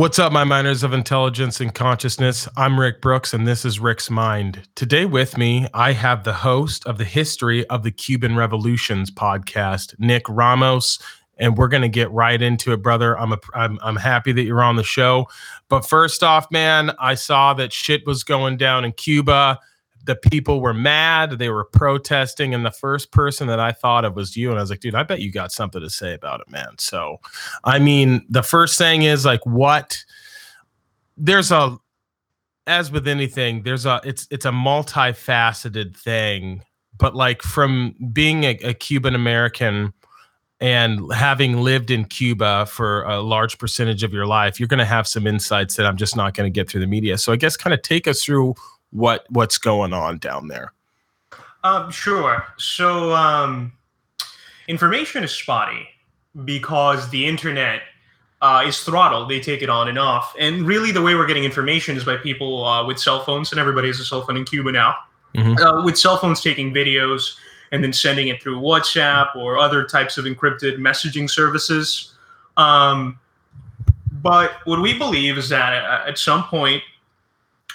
What's up, my miners of intelligence and consciousness? I'm Rick Brooks, and this is Rick's Mind. Today, with me, I have the host of the History of the Cuban Revolutions podcast, Nick Ramos, and we're going to get right into it, brother. I'm, a, I'm I'm happy that you're on the show, but first off, man, I saw that shit was going down in Cuba the people were mad they were protesting and the first person that i thought of was you and i was like dude i bet you got something to say about it man so i mean the first thing is like what there's a as with anything there's a it's it's a multifaceted thing but like from being a, a cuban american and having lived in Cuba for a large percentage of your life, you're going to have some insights that I'm just not going to get through the media. So I guess kind of take us through what what's going on down there. Um, sure. So um, information is spotty because the internet uh, is throttled. They take it on and off. And really, the way we're getting information is by people uh, with cell phones, and everybody has a cell phone in Cuba now. Mm-hmm. Uh, with cell phones taking videos and then sending it through WhatsApp or other types of encrypted messaging services. Um, but what we believe is that at some point,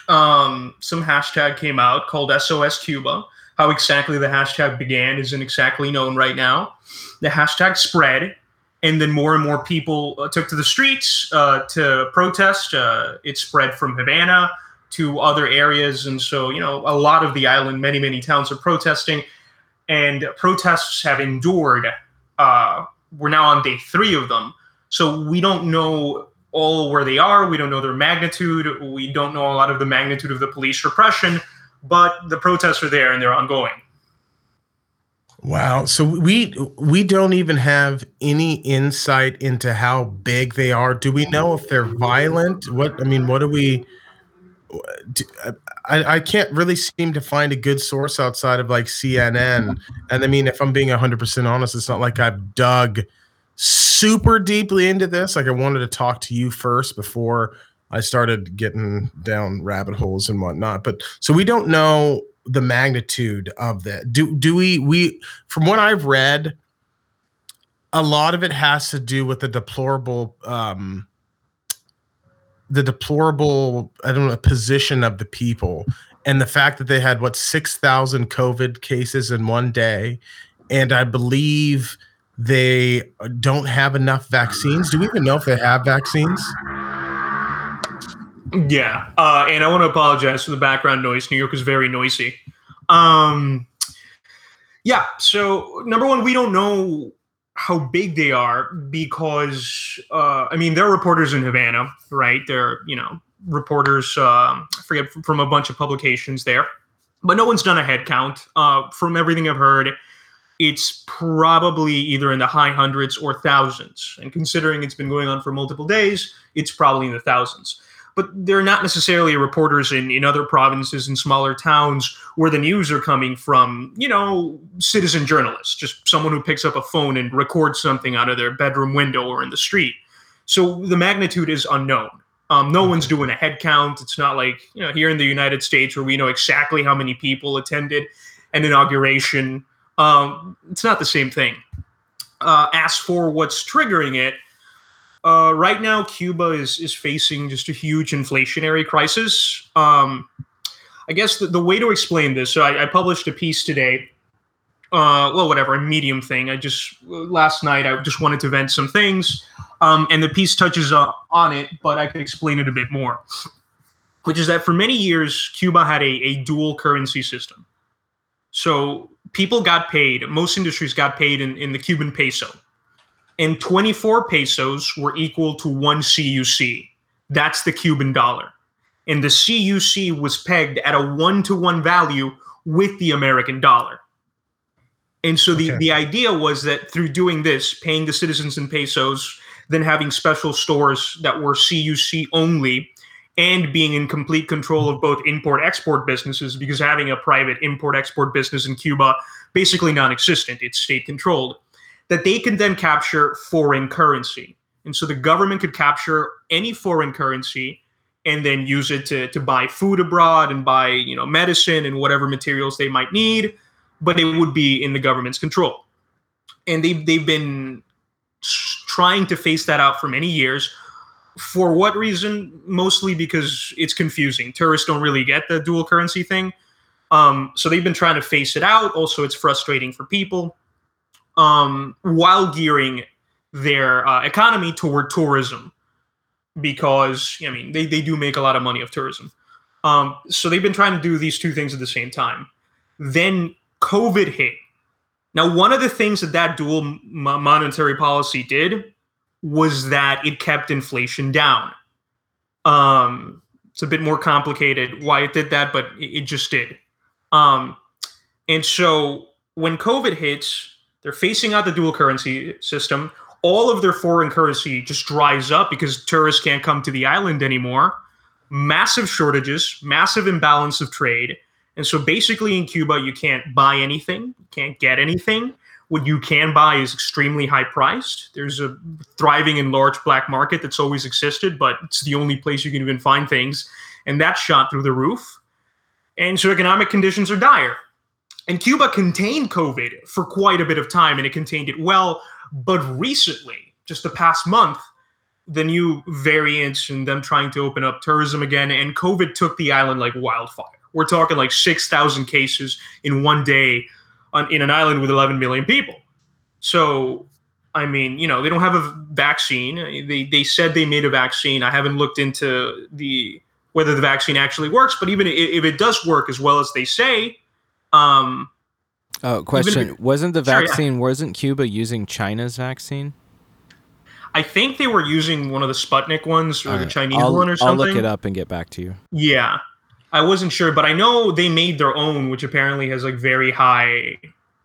um, some hashtag came out called SOS Cuba. How exactly the hashtag began isn't exactly known right now. The hashtag spread, and then more and more people uh, took to the streets uh, to protest. Uh, it spread from Havana to other areas, and so you know a lot of the island, many many towns are protesting, and protests have endured. Uh, we're now on day three of them, so we don't know all where they are. We don't know their magnitude. We don't know a lot of the magnitude of the police repression, but the protests are there and they're ongoing. Wow. So we we don't even have any insight into how big they are. Do we know if they're violent? What I mean, what do we I, I can't really seem to find a good source outside of like CNN. And I mean, if I'm being 100% honest, it's not like I've dug super deeply into this. Like I wanted to talk to you first before I started getting down rabbit holes and whatnot. But so we don't know the magnitude of that. Do do we we from what I've read, a lot of it has to do with the deplorable um the deplorable I don't know position of the people and the fact that they had what 6,000 COVID cases in one day and I believe they don't have enough vaccines. Do we even know if they have vaccines? Yeah, uh, and I want to apologize for the background noise. New York is very noisy. Um, yeah, so number one, we don't know how big they are because uh, I mean they're reporters in Havana, right? They're you know reporters. Uh, I forget from a bunch of publications there, but no one's done a head count. Uh, from everything I've heard, it's probably either in the high hundreds or thousands. And considering it's been going on for multiple days, it's probably in the thousands. But they're not necessarily reporters in, in other provinces and smaller towns where the news are coming from, you know, citizen journalists, just someone who picks up a phone and records something out of their bedroom window or in the street. So the magnitude is unknown. Um, no one's doing a head count. It's not like, you know, here in the United States where we know exactly how many people attended an inauguration um, it's not the same thing. Uh, as for what's triggering it, uh, right now Cuba is is facing just a huge inflationary crisis. Um, I guess the, the, way to explain this. So I, I published a piece today. Uh, well, whatever, a medium thing. I just last night I just wanted to vent some things, um, and the piece touches on it, but I could explain it a bit more. Which is that for many years Cuba had a, a dual currency system. So people got paid, most industries got paid in, in the Cuban peso. And 24 pesos were equal to one CUC. That's the Cuban dollar. And the CUC was pegged at a one to one value with the American dollar. And so the, okay. the idea was that through doing this, paying the citizens in pesos, then having special stores that were CUC only, and being in complete control of both import export businesses because having a private import export business in Cuba basically non-existent it's state controlled that they can then capture foreign currency. And so the government could capture any foreign currency and then use it to, to buy food abroad and buy you know medicine and whatever materials they might need but it would be in the government's control. And they've, they've been trying to face that out for many years For what reason? Mostly because it's confusing. Tourists don't really get the dual currency thing. Um, so they've been trying to face it out. Also, it's frustrating for people um, while gearing their uh, economy toward tourism because I mean they, they do make a lot of money of tourism. Um, so they've been trying to do these two things at the same time. Then COVID hit. Now, one of the things that that dual monetary policy did was that it kept inflation down. Um, it's a bit more complicated why it did that, but it, it just did. Um, and so when COVID hits, they're facing out the dual currency system. All of their foreign currency just dries up because tourists can't come to the island anymore. Massive shortages, massive imbalance of trade. And so basically in Cuba, you can't buy anything, can't get anything. What you can buy is extremely high priced. There's a thriving and large black market that's always existed, but it's the only place you can even find things. And that shot through the roof. And so economic conditions are dire. And Cuba contained COVID for quite a bit of time and it contained it well. But recently, just the past month, the new variants and them trying to open up tourism again, and COVID took the island like wildfire. We're talking like 6,000 cases in one day on, in an island with 11 million people. So, I mean, you know, they don't have a vaccine. They, they said they made a vaccine. I haven't looked into the whether the vaccine actually works, but even if it does work as well as they say, um, oh, question: Wasn't the vaccine? Sure, yeah. Wasn't Cuba using China's vaccine? I think they were using one of the Sputnik ones or right. the Chinese I'll, one or something. I'll look it up and get back to you. Yeah, I wasn't sure, but I know they made their own, which apparently has like very high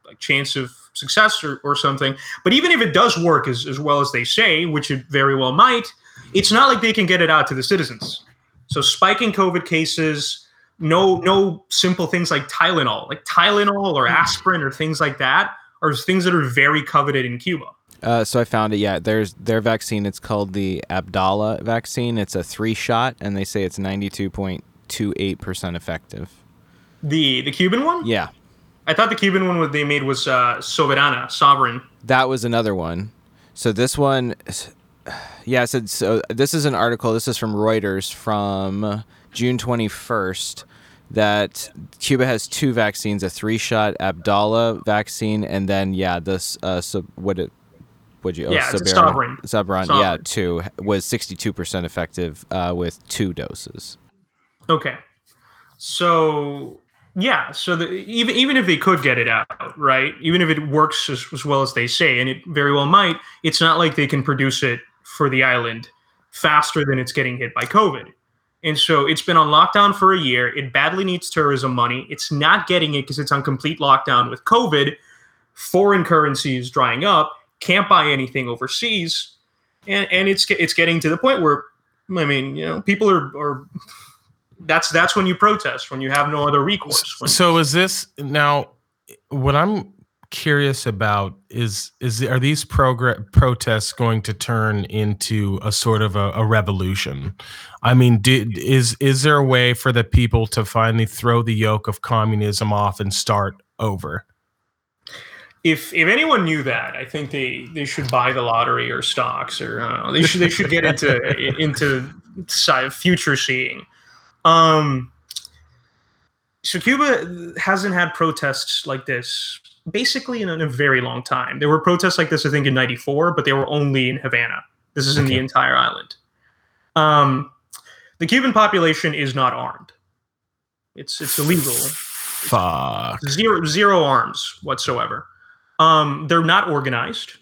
like chance of success or, or something. But even if it does work as, as well as they say, which it very well might, it's not like they can get it out to the citizens. So spiking COVID cases, no no simple things like Tylenol, like Tylenol or aspirin or things like that are things that are very coveted in Cuba. Uh, so I found it. Yeah, there's their vaccine. It's called the Abdala vaccine. It's a three shot, and they say it's ninety two point two eight percent effective. The the Cuban one? Yeah. I thought the Cuban one they made was uh, Soberana, sovereign. That was another one. So this one, yeah. So, so this is an article. This is from Reuters from June twenty first. That Cuba has two vaccines: a three-shot Abdala vaccine, and then yeah, this uh, so what it would you? Oh, yeah, Sovereign. Sovereign. Yeah, two was sixty-two percent effective uh, with two doses. Okay, so yeah, so the, even even if they could get it out, right? Even if it works as, as well as they say, and it very well might, it's not like they can produce it for the island faster than it's getting hit by COVID. And so it's been on lockdown for a year. It badly needs tourism money. It's not getting it because it's on complete lockdown with COVID. Foreign currency is drying up. Can't buy anything overseas, and and it's it's getting to the point where I mean, you know, people are are that's that's when you protest when you have no other recourse. so is this now? What I'm curious about is is are these progr- protests going to turn into a sort of a, a revolution? I mean, did, is is there a way for the people to finally throw the yoke of communism off and start over? If if anyone knew that, I think they they should buy the lottery or stocks, or know, they should they should get into into future seeing. Um, so Cuba hasn't had protests like this basically in a, in a, very long time. There were protests like this, I think, in '94, but they were only in Havana. This is in okay. the entire island. Um, the Cuban population is not armed. It's it's illegal. Fuck. Zero zero arms whatsoever. Um, they're not organized.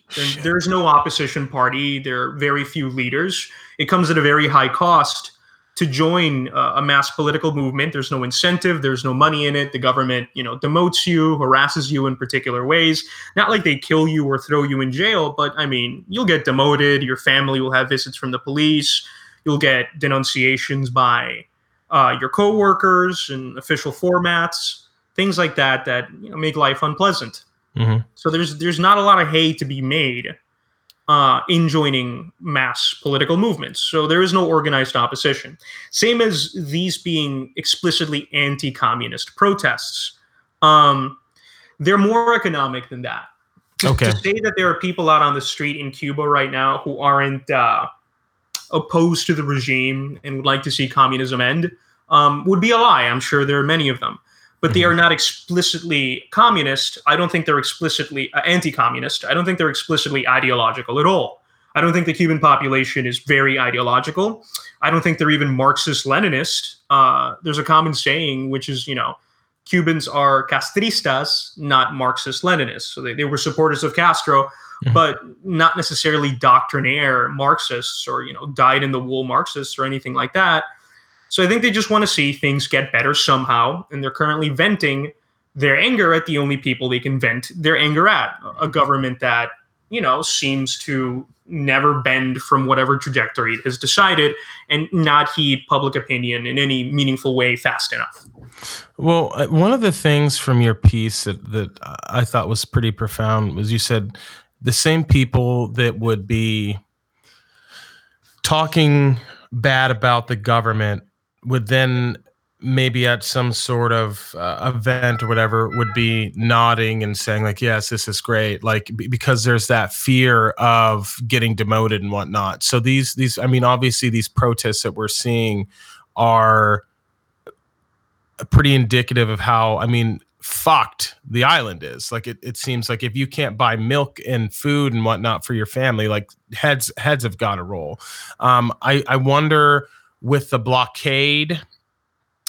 there's no opposition party. There are very few leaders. It comes at a very high cost to join uh, a mass political movement. There's no incentive. There's no money in it. The government, you know, demotes you, harasses you in particular ways. Not like they kill you or throw you in jail, but I mean, you'll get demoted. Your family will have visits from the police. You'll get denunciations by uh, your coworkers and official formats, things like that that you know, make life unpleasant. Mm-hmm. So there's there's not a lot of hay to be made uh, in joining mass political movements. So there is no organized opposition. Same as these being explicitly anti communist protests. Um, they're more economic than that. To, okay. to say that there are people out on the street in Cuba right now who aren't uh, opposed to the regime and would like to see communism end um, would be a lie. I'm sure there are many of them, but they Mhm. are not explicitly communist. I don't think they're explicitly uh, anti-communist. I don't think they're explicitly ideological at all. I don't think the Cuban population is very ideological. I don't think they're even Marxist Leninist. Uh, there's a common saying, which is, you know, Cubans are castristas, not Marxist Leninists. So they, they were supporters of Castro, Mhm. but not necessarily doctrinaire Marxists or, you know, dyed in the wool Marxists or anything like that. So I think they just want to see things get better somehow. And they're currently venting their anger at the only people they can vent their anger at a government that, you know, seems to never bend from whatever trajectory it has decided and not heed public opinion in any meaningful way fast enough. Well, uh, one of the things from your piece that, that I thought was pretty profound was you said the same people that would be talking bad about the government would then maybe at some sort of uh, event or whatever would be nodding and saying like yes this is great like b- because there's that fear of getting demoted and whatnot so these these i mean obviously these protests that we're seeing are pretty indicative of how I mean fucked the island is. Like it, it seems like if you can't buy milk and food and whatnot for your family, like heads heads have got to roll. Um, I I wonder with the blockade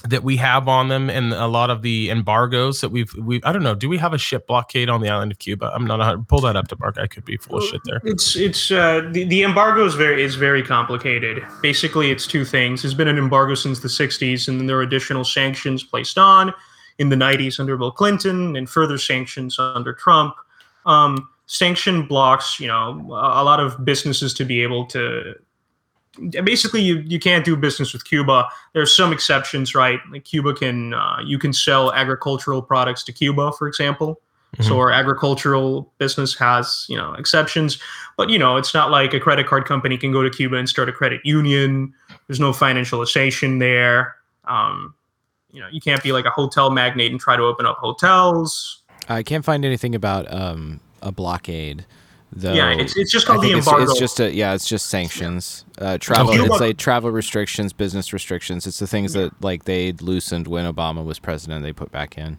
that we have on them and a lot of the embargoes that we've we I don't know. Do we have a ship blockade on the island of Cuba? I'm not a, pull that up Demarco. I could be full of shit there. It's it's uh, the the embargo is very is very complicated. Basically, it's two things. There's been an embargo since the '60s, and then there are additional sanctions placed on in the '90s under Bill Clinton, and further sanctions under Trump. Um, sanction blocks, you know, a a lot of businesses to be able to. Basically, you, you can't do business with Cuba. There's some exceptions, right? Like Cuba can uh, you can sell agricultural products to Cuba, for example. So Mhm. our agricultural business has, you know, exceptions, but you know, it's not like a credit card company can go to Cuba and start a credit union. There's no financialization there. Um, you know, you can't be like a hotel magnate and try to open up hotels. I can't find anything about um, a blockade. Though yeah, it's it's just called the think it's, embargo. it's just a yeah, it's just sanctions. Uh, travel. Cuba- It's like travel restrictions, business restrictions. It's the things that like they loosened when Obama was president. They put back in.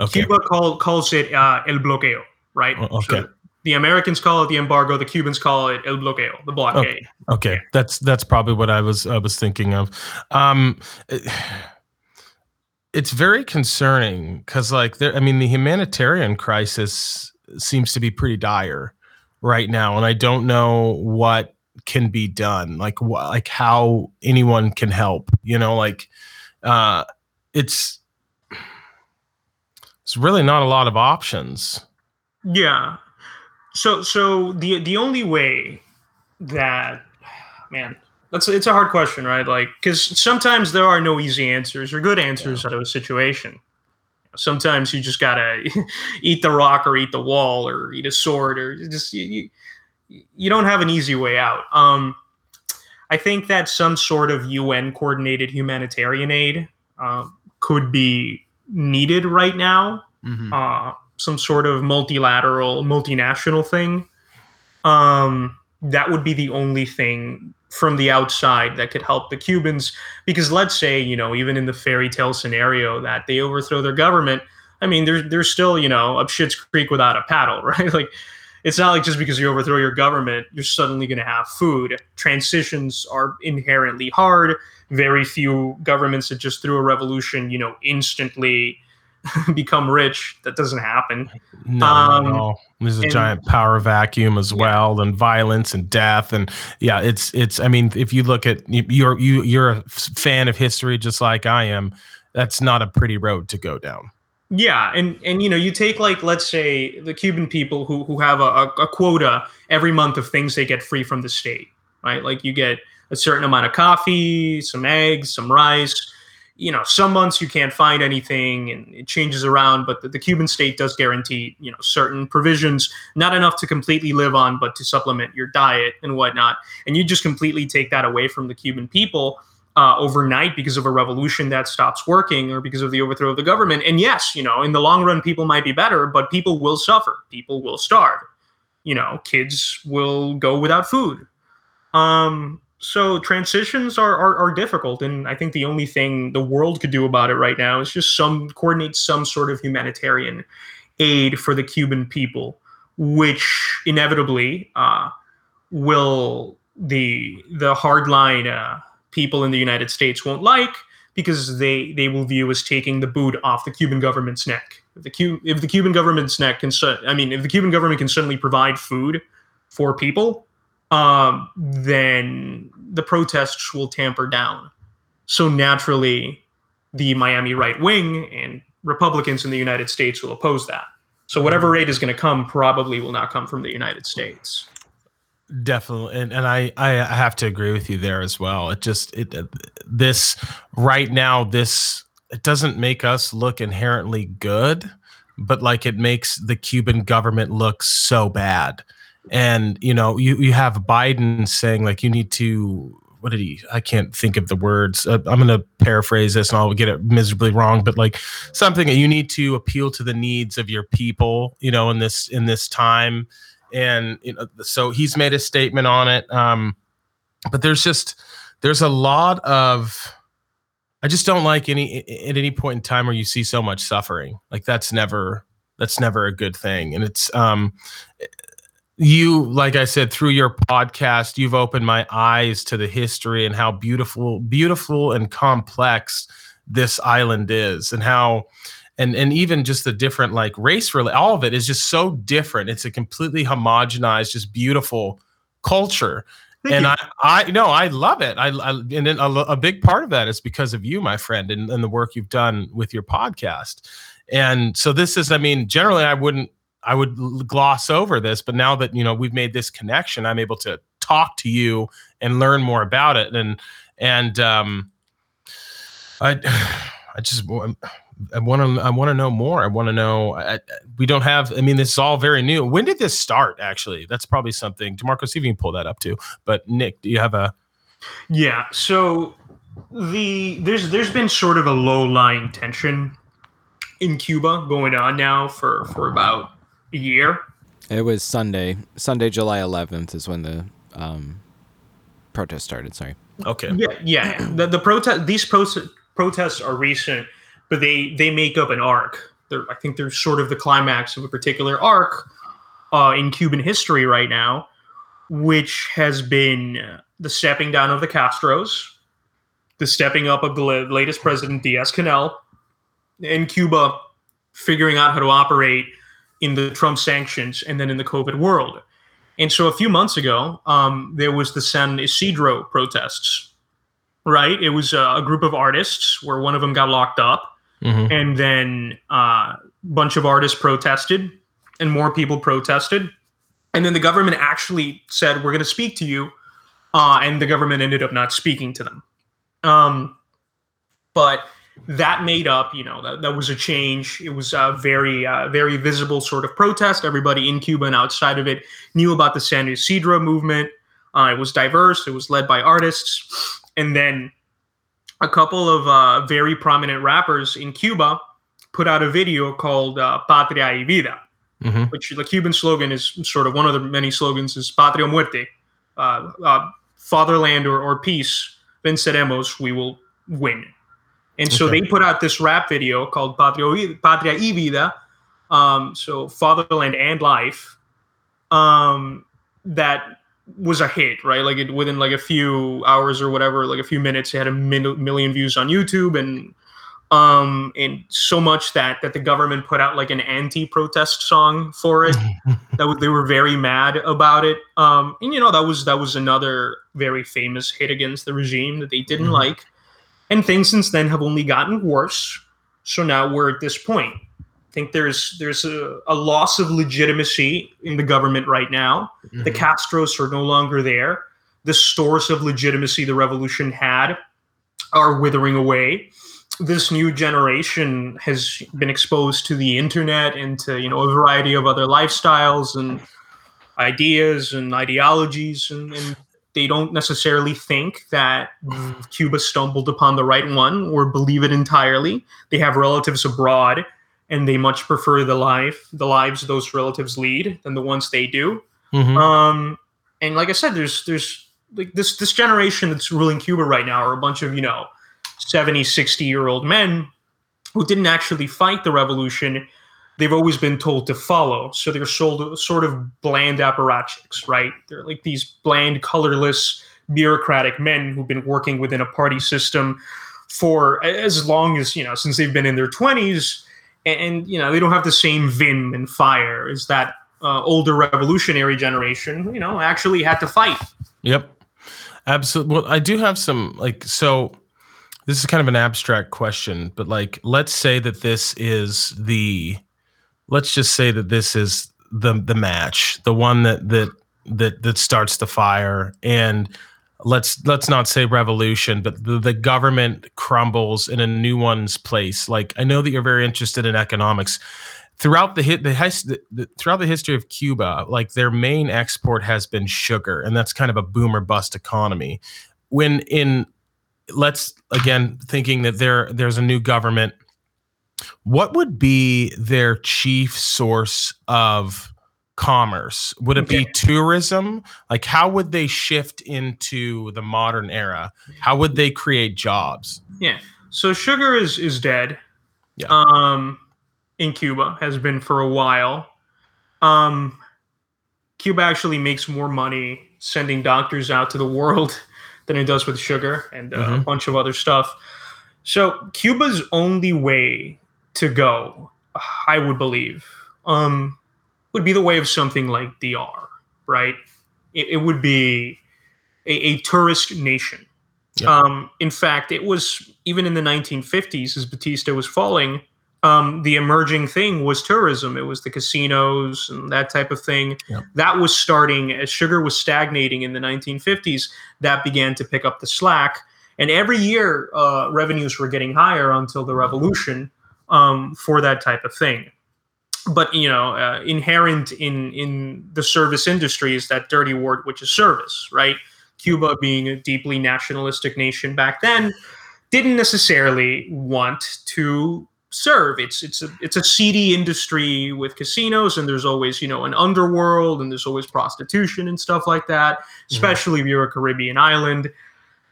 Okay. Cuba call, calls it uh, el bloqueo, right? Oh, okay. So the Americans call it the embargo. The Cubans call it el bloqueo, the blockade. Okay, that's that's probably what I was I was thinking of. Um, it- it's very concerning because, like, there. I mean, the humanitarian crisis seems to be pretty dire right now, and I don't know what can be done. Like, wh- like how anyone can help. You know, like, uh, it's it's really not a lot of options. Yeah. So so the the only way that man that's it's a hard question right like because sometimes there are no easy answers or good answers out of a situation sometimes you just gotta eat the rock or eat the wall or eat a sword or just you, you, you don't have an easy way out. Um i think that some sort of UN coordinated humanitarian aid um, could be needed right now. Uh, some sort of multilateral, multinational thing. Um, that would be the only thing from the outside that could help the Cubans. Because let's say, you know, even in the fairy tale scenario that they overthrow their government, I mean, they're, they're still, you know, up Shit's Creek without a paddle, right? Like, it's not like just because you overthrow your government, you're suddenly going to have food. Transitions are inherently hard. Very few governments that just through a revolution, you know, instantly become rich. That doesn't happen. No, Um, all. There's a and- giant power vacuum as well, and violence and death, and yeah, it's it's. I mean, if you look at you- you're you you're a fan of history just like I am. That's not a pretty road to go down. Yeah, and and you know, you take like let's say the Cuban people who who have a, a quota every month of things they get free from the state, right? Like you get a certain amount of coffee, some eggs, some rice. You know, some months you can't find anything, and it changes around. But the, the Cuban state does guarantee you know certain provisions, not enough to completely live on, but to supplement your diet and whatnot. And you just completely take that away from the Cuban people uh, overnight because of a revolution that stops working or because of the overthrow of the government. And yes, you know, in the long run, people might be better, but people will suffer. People will starve. You know, kids will go without food. Um, so transitions are, are are difficult, and I think the only thing the world could do about it right now is just some coordinate some sort of humanitarian aid for the Cuban people, which inevitably uh, will the the hardline uh, people in the United States won't like because they they will view as taking the boot off the Cuban government's neck. If the Cu- if the Cuban government's neck can, I mean, if the Cuban government can suddenly provide food for people, um, then the protests will tamper down. So naturally, the Miami right wing and Republicans in the United States will oppose that. So whatever aid is going to come probably will not come from the United States. Definitely, and and I I have to agree with you there as well. It just it this right now this it doesn't make us look inherently good, but like it makes the Cuban government look so bad. And you know, you you have Biden saying like you need to what did he i can't think of the words uh, i'm going to paraphrase this and i'll get it miserably wrong but like something that you need to appeal to the needs of your people you know in this in this time and you know, so he's made a statement on it. Um, but there's just there's a lot of I just don't like any at any point in time where you see so much suffering. Like that's never that's never a good thing. And it's um you like I said through your podcast, you've opened my eyes to the history and how beautiful beautiful and complex this island is and how and and even just the different like race really all of it is just so different it's a completely homogenized just beautiful culture Thank and you. I, I no, I love it. I, I and a, a, big part of that is because of you, my friend, and, and the work you've done with your podcast. And so this is, I mean, generally, I wouldn't, I would gloss over this, but now that you know we've made this connection, I'm able to talk to you and learn more about it. And and um, I, I just I want to I want to know more. I want to know. I, we don't have. I mean, this is all very new. When did this start? Actually, that's probably something. Demarco, see if you can pull that up too. But Nick, do you have a? Yeah. So the there's there's been sort of a low lying tension in Cuba going on now for for about year. It was Sunday. Sunday, July 11th is when the um, protest started. Sorry. Okay. Yeah. Yeah. The the protest. These post, protests are recent but they they make up an arc. They're, I think they're sort of the climax of a particular arc uh, in Cuban history right now, which has been the stepping down of the Castros, the stepping up of the latest president Diaz Canel, and Cuba figuring out how to operate in the Trump sanctions and then in the COVID world. And so a few months ago, um, there was the San Isidro protests, right? It was a, a, group of artists where one of them got locked up Mm-hmm. And then a uh, bunch of artists protested, and more people protested. And then the government actually said, "We're going to speak to you," uh, and the government ended up not speaking to them. Um, but that made up, you know, that, that was a change. It was a very, uh, very visible sort of protest. Everybody in Cuba and outside of it knew about the San Isidro movement. Uh, it was diverse. It was led by artists, and then a couple of uh, very prominent rappers in Cuba put out a video called uh, Patria y Vida, mm-hmm. which the Cuban slogan is sort of one of the many slogans is Patria Muerte, uh, uh, fatherland or, or peace, venceremos, we will win. And so they put out this rap video called Patria, Patria y Vida, um, so fatherland and life, um, that was a hit, right? Like it within like a few hours or whatever, like a few minutes, it had a min- million views on YouTube, and um, and so much that that the government put out like an anti-protest song for it. that was, they were very mad about it. Um, and you know that was that was another very famous hit against the regime that they didn't mm-hmm. like, and things since then have only gotten worse. So now we're at this point I think there's there's a, a, loss of legitimacy in the government right now. Mm-hmm. The Castros are no longer there. The stores of legitimacy the revolution had are withering away. This new generation has been exposed to the internet and to you know a variety of other lifestyles and ideas and ideologies and, and they don't necessarily think that Cuba stumbled upon the right one or believe it entirely. They have relatives abroad and they much prefer the life the lives those relatives lead than the ones they do. Mm-hmm. Um, and like I said, there's there's like this this generation that's ruling Cuba right now are a bunch of you know 70, 60 year old men who didn't actually fight the revolution. They've always been told to follow, so they're sold sort of bland apparatchiks, right? They're like these bland, colorless, bureaucratic men who've been working within a party system for as long as you know since they've been in their twenties, and you know they don't have the same vim and fire as that uh, older revolutionary generation. You know, actually had to fight. Yep. Absolutely. Well, I do have some like so this is kind of an abstract question, but like let's say that this is the let's just say that this is the the match, the one that that that that starts the fire. And let's let's not say revolution but the, the government crumbles in a new one's place. Like i know that you're very interested in economics. Throughout the hit the, the, throughout the history of Cuba, like their main export has been sugar, and that's kind of a boom or bust economy. When in let's again thinking that there there's a new government, what would be their chief source of commerce? Would it okay. be tourism? Like how would they shift into the modern era? How would they create jobs? Yeah. So sugar is is dead. Yeah. Um in Cuba, has been for a while. Um, Cuba actually makes more money sending doctors out to the world than it does with sugar and uh, mm-hmm. a bunch of other stuff. So Cuba's only way to go, I would believe, um, would be the way of something like DR, right? It, it would be a, a tourist nation. Um, in fact, it was even in the 1950s as Batista was falling um, the emerging thing was tourism. It was the casinos and that type of thing. Yep. That was starting as sugar was stagnating in the 1950s. That began to pick up the slack, and every year uh, revenues were getting higher until the revolution um, for that type of thing. But you know, uh, inherent in in the service industry is that dirty word, which is service, right? Cuba being a deeply nationalistic nation back then didn't necessarily want to serve. It's it's a it's a seedy industry with casinos, and there's always you know an underworld, and there's always prostitution and stuff like that. Especially if you're a Caribbean island.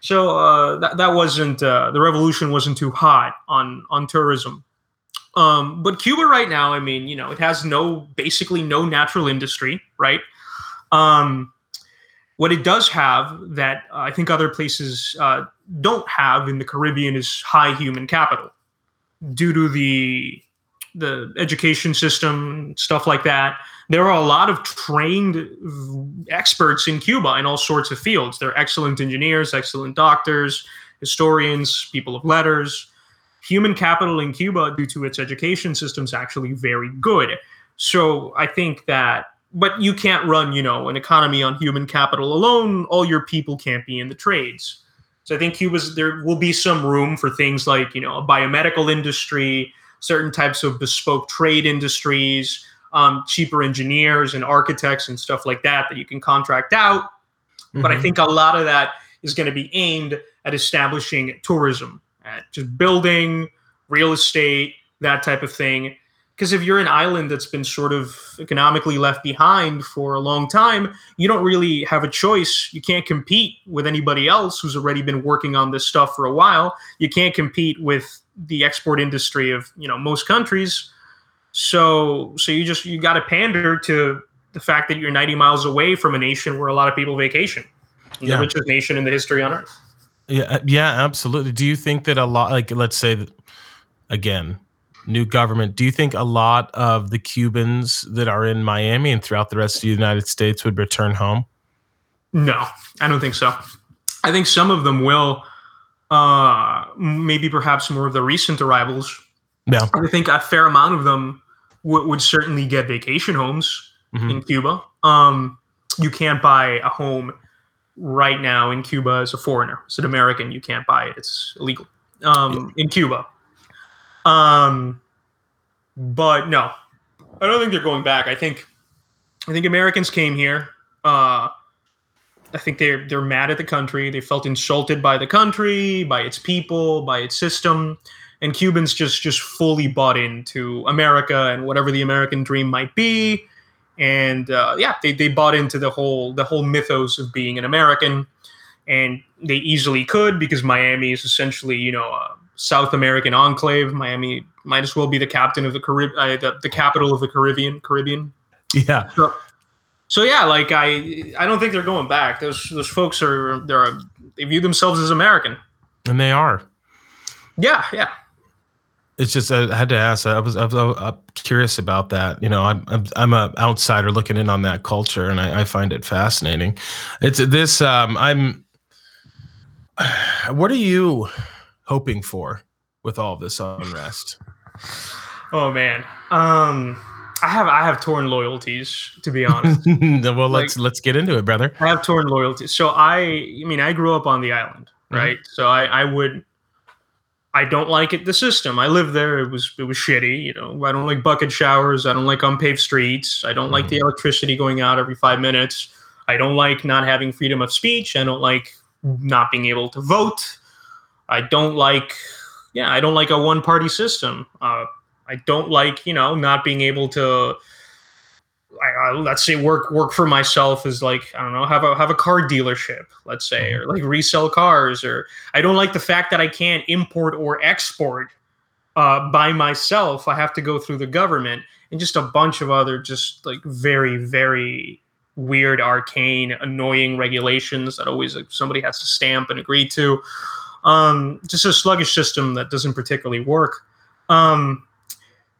So uh, that that wasn't uh, the revolution wasn't too hot on on tourism. Um, but Cuba right now, I mean, you know, it has no basically no natural industry, right? Um, what it does have that uh, I think other places uh, don't have in the Caribbean is high human capital due to the the education system, stuff like that. There are a lot of trained experts in Cuba in all sorts of fields. They're excellent engineers, excellent doctors, historians, people of letters. Human capital in Cuba, due to its education system, is actually very good. So I think that, but you can't run, you know, an economy on human capital alone. All your people can't be in the trades. So I think Cuba's there will be some room for things like you know a biomedical industry, certain types of bespoke trade industries, um, cheaper engineers and architects and stuff like that that you can contract out. Mm-hmm. But I mm-hmm. think a lot of that is going to be aimed at establishing tourism, at just building real estate, that type of thing because if you're an island that's been sort of economically left behind for a long time, you don't really have a choice. You can't compete with anybody else who's already been working on this stuff for a while. You can't compete with the export industry of you know most countries. So so you just you got to pander to the fact that you're 90 miles away from a nation where a lot of people vacation, yeah. the richest nation in the history on earth. Yeah, yeah, absolutely. Do you think that a lot, like let's say, that, again, new government, do you think a lot of the Cubans that are in Miami and throughout the rest of the United States would return home? No, I don't think so. I think some of them will. Uh, maybe perhaps more of the recent arrivals. Yeah, I think a fair amount of them w- would certainly get vacation homes mm-hmm. in Cuba. Um, you can't buy a home right now in Cuba as a foreigner. As an American, you can't buy it; it's illegal um, in Cuba. Um, but no, I don't think they're going back. I think, I think Americans came here. Uh, I think they're they're mad at the country. They felt insulted by the country, by its people, by its system, and Cubans just just fully bought into America and whatever the American dream might be. And uh, yeah, they, they bought into the whole the whole mythos of being an American. and they easily could because Miami is essentially, you know, a South American enclave. Miami might as well be the captain of the Carib, uh, the, the capital of the Caribbean. Caribbean. Yeah. So, so yeah, like I, I don't think they're going back. Those those folks are they're they view themselves as American. And they are. Yeah, yeah. It's just I had to ask. I was I was, uh, curious about that. You know, I'm I'm I'm a outsider looking in on that culture, and I, I find it fascinating. It's this. Um, I'm. What are you hoping for with all this unrest? Oh man, um, I have I have torn loyalties to be honest. well, let's like, let's get into it, brother. I have torn loyalties. So I, I mean, I grew up on the island, mm-hmm. right? Mm-hmm. So I I would I don't like it. The system. I lived there. It was it was shitty. You know, I don't like bucket showers. I don't like unpaved streets. I don't mm-hmm. like the electricity going out every five minutes. I don't like not having freedom of speech. I don't like not being able to vote. I don't like, yeah, I don't like a one party system. Uh, I don't like, you know, not being able to I, let's say work work for myself is like I don't know have a have a car dealership let's say or like resell cars or I don't like the fact that I can't import or export uh, by myself. I have to go through the government and just a bunch of other just like very very weird arcane annoying regulations that always like, somebody has to stamp and agree to. Um, just a sluggish system that doesn't particularly work. Um,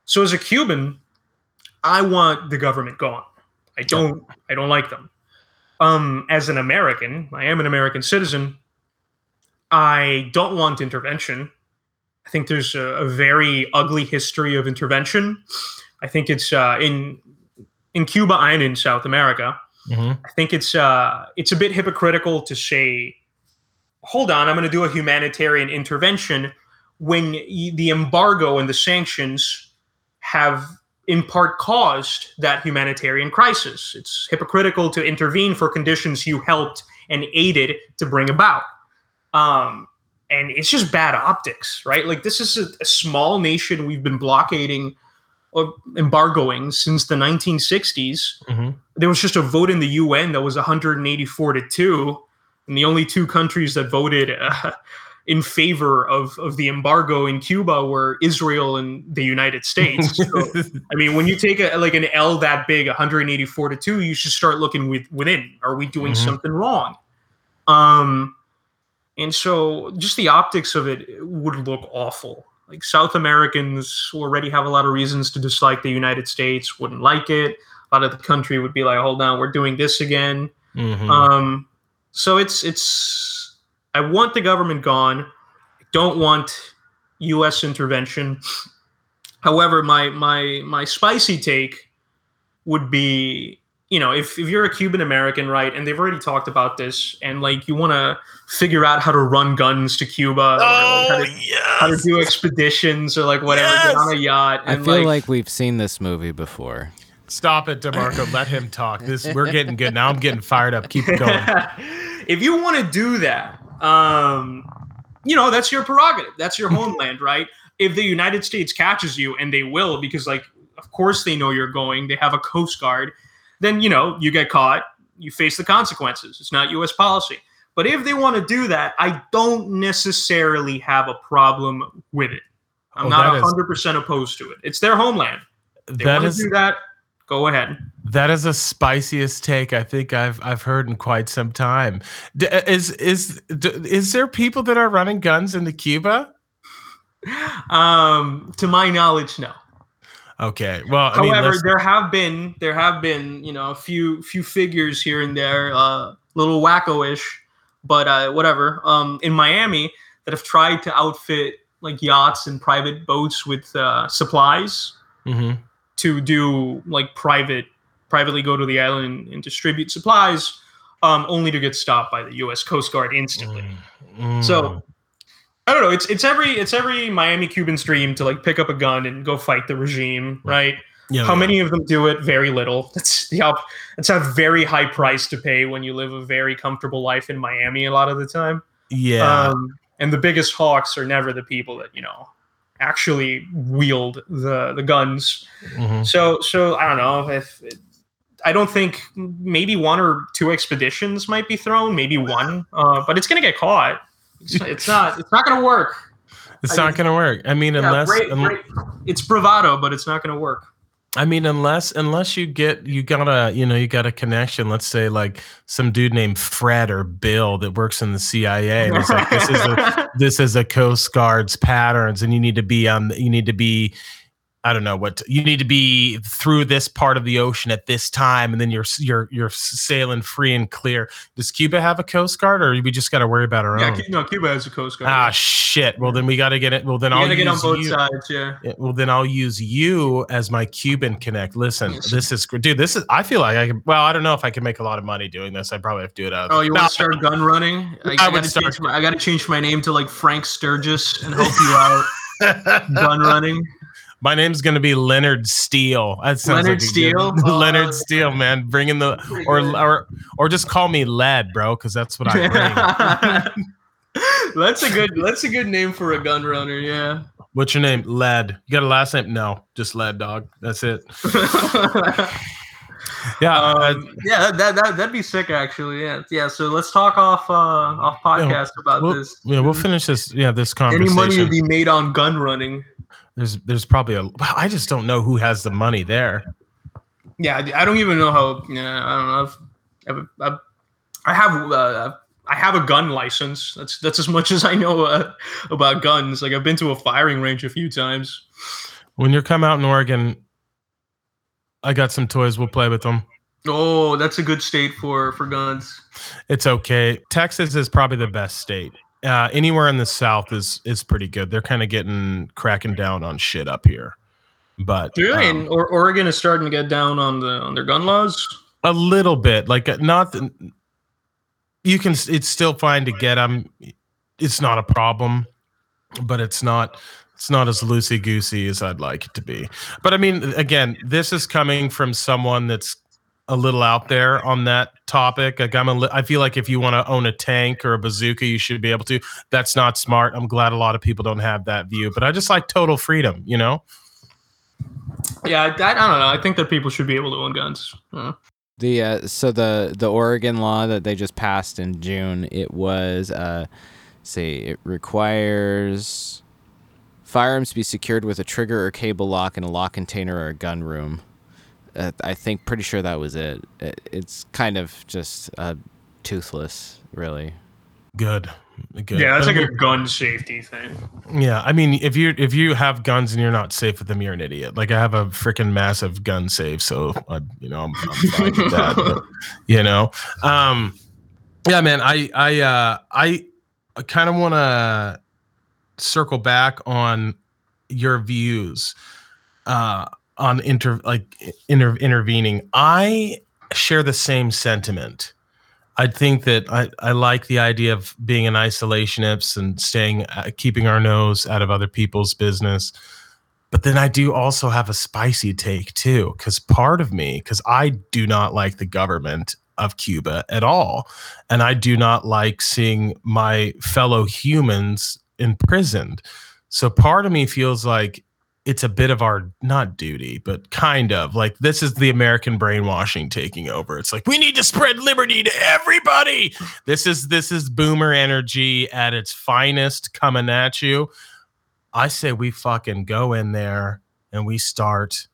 so as a Cuban I want the government gone. I don't. I don't like them. Um, as an American, I am an American citizen. I don't want intervention. I think there's a, a very ugly history of intervention. I think it's uh, in in Cuba and in South America. Mm-hmm. I think it's uh, it's a bit hypocritical to say, "Hold on, I'm going to do a humanitarian intervention," when the embargo and the sanctions have in part caused that humanitarian crisis. It's hypocritical to intervene for conditions you helped and aided to bring about. Um, and it's just bad optics, right? Like this is a, a small nation we've been blockading or embargoing since the 1960s. Mm-hmm. There was just a vote in the UN that was 184 to 2. And the only two countries that voted uh, in favor of, of the embargo in Cuba were Israel and the United States. So, I mean, when you take a, like an L that big, 184 to 2, you should start looking with, within. Are we doing mm-hmm. something wrong? Um, and so just the optics of it would look awful. Like South Americans already have a lot of reasons to dislike the United States, wouldn't like it. A lot of the country would be like, hold on, we're doing this again. Mm-hmm. Um, so it's it's I want the government gone. I don't want U.S. intervention. However, my my my spicy take would be, you know, if, if you're a Cuban American, right, and they've already talked about this, and like you want to figure out how to run guns to Cuba, oh, or like how, to, yes. how to do expeditions or like whatever, yes. get on a yacht. I feel like, like we've seen this movie before. Stop it, Demarco. Let him talk. This we're getting good now. I'm getting fired up. Keep going. if you want to do that, um, you know, that's your prerogative. That's your homeland, right? If the United States catches you, and they will, because like, of course they know you're going. They have a coast guard. Then you know you get caught. You face the consequences. It's not U.S. policy. But if they want to do that, I don't necessarily have a problem with it. I'm oh, not 100% is, opposed to it. It's their homeland. They want to do that. Go ahead. That is the spiciest take I think I've I've heard in quite some time. D- is is d- is there people that are running guns into Cuba? Um, to my knowledge, no. Okay. Well, however, mean, there have been there have been you know a few few figures here and there, uh, little wacko-ish, but uh, whatever. Um, in Miami, that have tried to outfit like yachts and private boats with uh, supplies. Mm-hmm to do like private privately go to the island and distribute supplies um, only to get stopped by the U.S. Coast Guard instantly. Mm. So I don't know. It's it's every it's every Miami Cuban's dream to like pick up a gun and go fight the regime, right? Yeah, How yeah. many of them do it? Very little. That's the op- It's a very high price to pay when you live a very comfortable life in Miami. A lot of the time. Yeah. Um, and the biggest hawks are never the people that you know actually wield the the guns. Mm-hmm. So so I don't know if it, I don't think maybe one or two expeditions might be thrown, maybe one, uh, but it's gonna get caught. It's, it's not. It's not gonna work. It's I not going to work. I mean, Yeah, unless great- un- great. it's bravado, but it's not gonna work. I mean, unless unless you get you got a you know you got a connection. Let's say like some dude named Fred or Bill that works in the CIA. And it's like this is a this is a Coast Guard's patterns, and you need to be on. You need to be. I don't know what you need to be through this part of the ocean at this time, and then you're you're you're sailing free and clear. Does Cuba have a Coast Guard, or we just got to worry about our yeah, own? Cu- no, Cuba has a coast guard. Ah, shit. Well, then we got to get it. Well, then you I'll get on use both you. sides. Yeah. Yeah, Well, then I'll use you as my Cuban connect. Listen, this is dude. This is. I feel like I can. Well, I don't know if I can make a lot of money doing this. I probably have to do it out. Oh, you No, want to start gun running? I, I I, would gotta start- my, I gotta change my name to like Frank Sturgis and help you out gun running. My name's gonna be Leonard Steele. That sounds Leonard like a good- Steele? Leonard Oh, Steele, man. Bringing the or or or just call me Led, bro, because that's what I bring. that's a good. That's a good name for a gun runner. Yeah. What's your name? Led. You got a last name? No, just Led, dog. That's it. Yeah. Um, yeah, that, that that'd be sick actually. Yeah, yeah. So let's talk off uh, off podcast about we'll, this. yeah, we'll finish this. Yeah, this conversation. Any money to be made on gun running? There's there's probably a I just don't know who has the money there. Yeah, I I don't even know how. Yeah, I don't know. I've, I've, I've, I have uh, I have a gun license. That's that's as much as I know uh, about guns. Like I've been to a firing range a few times. When you come out in Oregon, I got some toys. We'll play with them. Oh, that's a good state for for guns. It's okay. Texas is probably the best state. Uh, anywhere in the South is is pretty good. They're kind of getting cracking down on shit up here, but Yeah, um, and or, Oregon is starting to get down on the on their gun laws. a little bit. Like uh, not. The, you can. It's still fine to get them. It's not a problem, but it's not. It's not as loosey goosey as I'd like it to be. But I mean, again, this is coming from someone that's a little out there on that topic. Like I'm a li- I feel like if you want to own a tank or a bazooka, you should be able to. That's not smart. I'm glad a lot of people don't have that view, but I just like total freedom, you know? Yeah, I, I don't know. I think that people should be able to own guns. Uh, The uh, so the the Oregon law that they just passed in June, it was uh, say it requires firearms to be secured with a trigger or cable lock in a lock container or a gun room. Uh, I think pretty sure that was it. it it's kind of just uh, toothless, really. Good. Good. yeah, that's But like a gun safety thing. Yeah, I mean, if you if you have guns and you're not safe with them, you're an idiot. Like I have a freaking massive gun safe, so I, you know, I'm, I'm fine with that. but, you know, um, yeah, man, I I uh, I, I kind of want to circle back on your views uh, on inter like inter- intervening. I share the same sentiment. I think that I, I like the idea of being an isolationist and staying, uh, keeping our nose out of other people's business. But then I do also have a spicy take too, because part of me, because I do not like the government of Cuba at all. And I do not like seeing my fellow humans imprisoned. So part of me feels like it's a bit of our not duty, but kind of like this is the American brainwashing taking over. It's like we need to spread liberty to everybody. This is this is boomer energy at its finest coming at you. I say we fucking go in there and we start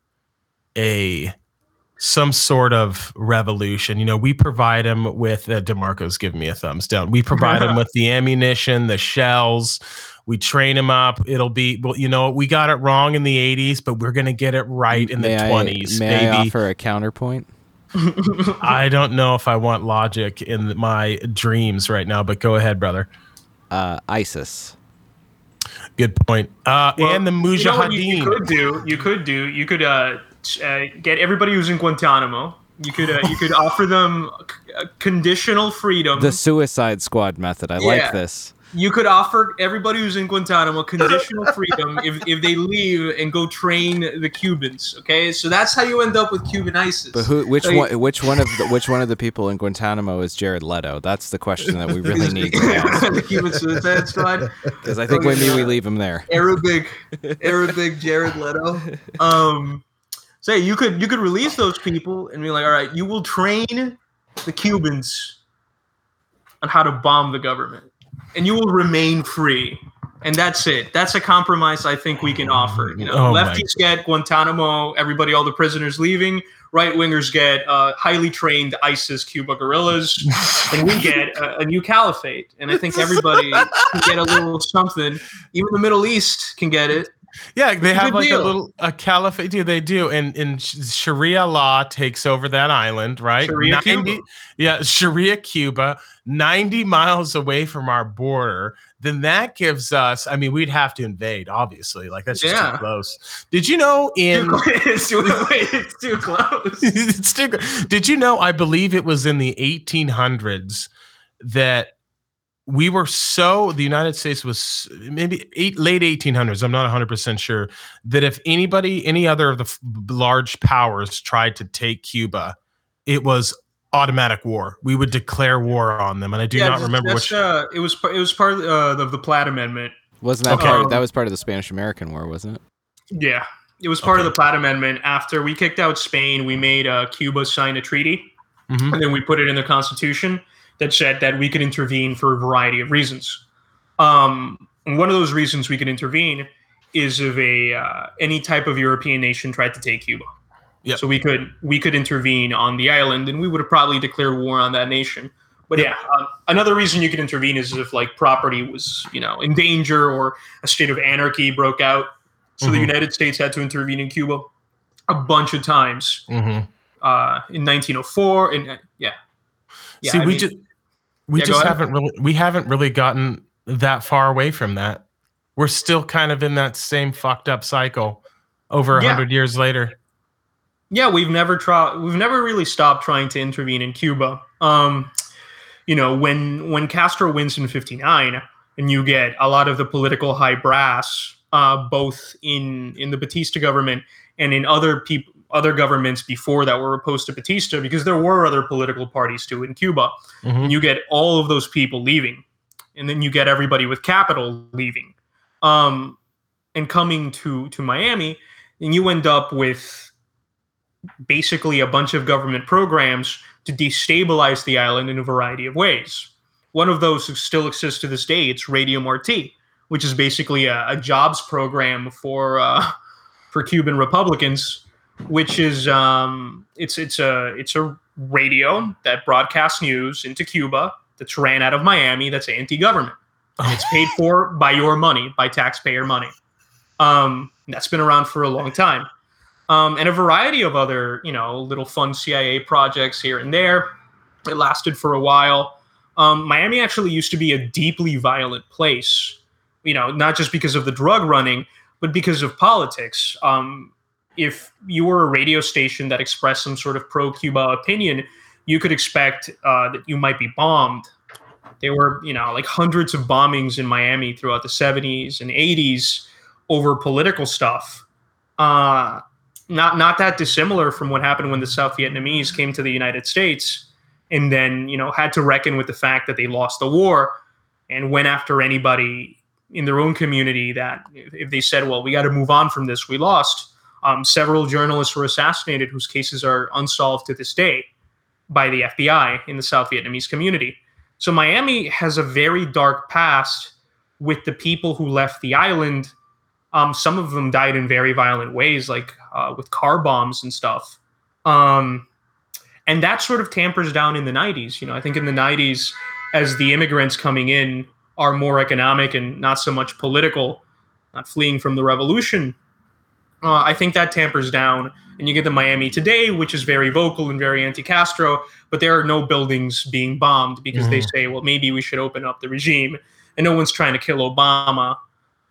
a some sort of revolution. You know, we provide them with uh, Demarco's giving me a thumbs down. We provide them with the ammunition, the shells. We train them up. It'll be well, you know, we got it wrong in the 80s, but we're gonna get it right in may the I, 20s, May I offer a counterpoint? I don't know if I want logic in my dreams right now, but go ahead, brother. Uh, ISIS. Good point. Uh, Well, and the You know you, you could do? You could do. You could uh, uh, get everybody who's in Guantanamo. You could uh, you could offer them c- uh, conditional freedom. The Suicide Squad method. I Yeah. like this. You could offer everybody who's in Guantanamo conditional freedom if, if they leave and go train the Cubans. Okay, so that's how you end up with Cuban ISIS. But who? Which Like- one? Which one of the, which one of the people in Guantanamo is Jared Leto? That's the question that we really need to ask. the Cuban Suicide Squad. Because I think Oh, maybe yeah. we leave him there. Arabic, Arabic Jared Leto. Um, say you could you could release those people and be like, all right, you will train the Cubans on how to bomb the government, and you will remain free. And that's it. That's a compromise I think we can offer. You know, Oh lefties get Guantanamo, everybody, all the prisoners leaving. Right wingers get uh, highly trained ISIS Cuba guerrillas, and we get a, a new caliphate. And I think everybody can get a little something. Even the Middle East can get it. Yeah, they have like a little a caliphate. Yeah, they do, and and Sharia law takes over that island, right? Sharia Cuba. yeah, Sharia Cuba, ninety miles away from our border. Then that gives us. I mean, we'd have to invade, obviously. Like that's just Yeah. too close. Did you know in? Too close. it's, too, it's too close. it's too, did you know? I believe it was in the 1800s that we were so the United States was maybe eight, late 1800s. I'm not 100 percent sure that if anybody, any other of the f- large powers tried to take Cuba, it was automatic war. We would declare war on them, and I do not that's- remember which. Uh, it was it was part of, uh, of the Platt Amendment. Wasn't that Okay. part? That was part of the Spanish American War, wasn't it? Yeah, it was part of the Platt Amendment. After we kicked out Spain, we made uh, Cuba sign a treaty, Mhm. and then we put it in the Constitution that said that we could intervene for a variety of reasons. Um, one of those reasons we could intervene is if a uh, any type of European nation tried to take Cuba. Yep. So we could we could intervene on the island, and we would have probably declared war on that nation. But yeah, um, another reason you could intervene is if like property was you know in danger or a state of anarchy broke out. So the Mhm. United States had to intervene in Cuba a bunch of times Mhm. uh, in 1904. And uh, yeah, yeah. See, I we mean- just we Yeah, just haven't really we haven't really gotten that far away from that. We're still kind of in that same fucked up cycle over a Yeah. hundred years later. yeah we've never tried we've never really stopped trying to intervene in cuba um you know when when castro wins in 59 and you get a lot of the political high brass uh both in in the batista government and in other people other governments before that were opposed to batista because there were other political parties too in cuba. Mhm. and you get all of those people leaving and then you get everybody with capital leaving um and coming to to miami and you end up with basically a bunch of government programs to destabilize the island in a variety of ways. One of those still exists to this day. It's radio marti which is basically a, a jobs program for uh, for cuban republicans which is um, it's it's a it's a radio that broadcasts news into Cuba that's ran out of Miami that's anti-government. And it's paid for by your money, by taxpayer money. Um, that's been around for a long time. Um, and a variety of other, you know, little fun CIA projects here and there. It lasted for a while. Um, Miami actually used to be a deeply violent place, you know, not just because of the drug running, but because of politics. Um, if you were a radio station that expressed some sort of pro-Cuba opinion, you could expect uh, that you might be bombed. There were, you know, like hundreds of bombings in Miami throughout the 70s and 80s over political stuff. Uh, not not that dissimilar from what happened when the South Vietnamese came to the United States and then, you know, had to reckon with the fact that they lost the war and went after anybody in their own community that if they said, well, we got to move on from this, we lost. Um, several journalists were assassinated whose cases are unsolved to this day by the FBI in the South Vietnamese community. So Miami has a very dark past with the people who left the island. Um, some of them died in very violent ways, like uh, with car bombs and stuff. Um, and that sort of tampers down in the 90s. You know, I think in the 90s, as the immigrants coming in are more economic and not so much political, not fleeing from the revolution, uh, I think that tampers down. And you get the Miami today, which is very vocal and very anti Castro, but there are no buildings being bombed because they Mhm. say, well, maybe we should open up the regime. And no one's trying to kill Obama,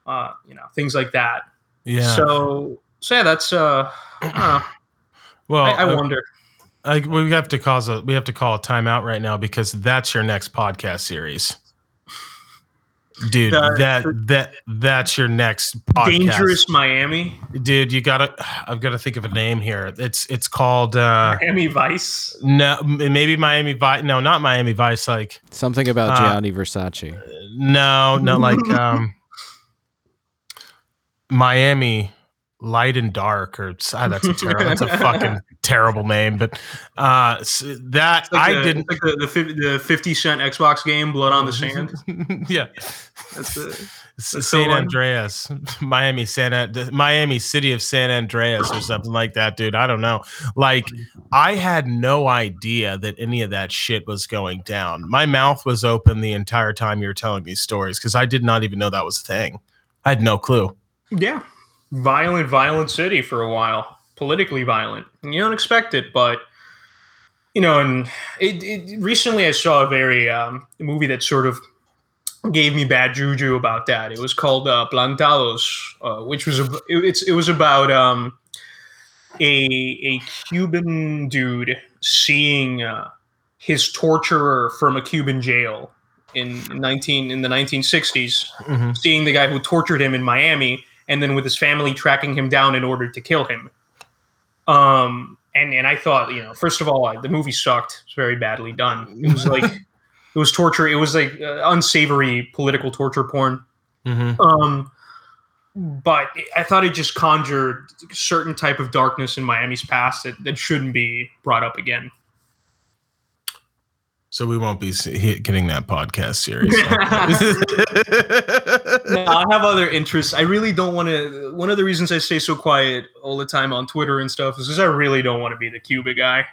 uh, you know, things like that. Yeah. So, so yeah, that's, uh, I, don't know. well, I, I wonder. I, we have to cause a we have to call a timeout right now because that's your next podcast series, dude. The- that that that's your next podcast. Dangerous Miami, dude. You gotta. I've got to think of a name here. It's it's called uh Miami Vice. no maybe Miami Vice. No, not Miami Vice. Like Something about Uh, Gianni Versace. no, no, like um Miami. light and dark or ah, that's a terrible that's a fucking terrible name but uh that like i didn't like the, the, 50, the 50 cent xbox game blood on the sand yeah that's the San. Andreas, Miami, Santa, Miami city of San Andreas, or something like that, dude. I don't know. Like, I had no idea that any of that shit was going down. My mouth was open the entire time you were telling these stories because I did not even know that was a thing. I had no clue. yeah violent violent city for a while politically violent and you don't expect it but you know and it, it recently i saw a very um a movie that sort of gave me bad juju about that it was called uh, plantados uh, which was a, it, it's it was about um a a cuban dude seeing uh, his torturer from a cuban jail in 19 in the 1960s Mhm. seeing the guy who tortured him in Miami, and then with his family tracking him down in order to kill him. Um, and and I thought, you know, first of all, I, the movie sucked. It's very badly done. It was like it was torture. It was like uh, unsavory political torture porn. Mhm. Um, but I thought it just conjured a certain type of darkness in Miami's past that, that shouldn't be brought up again. So we won't be getting that podcast series. no, I have other interests. I really don't want to. One of the reasons I stay so quiet all the time on Twitter and stuff is because I really don't want to be the Cuba guy.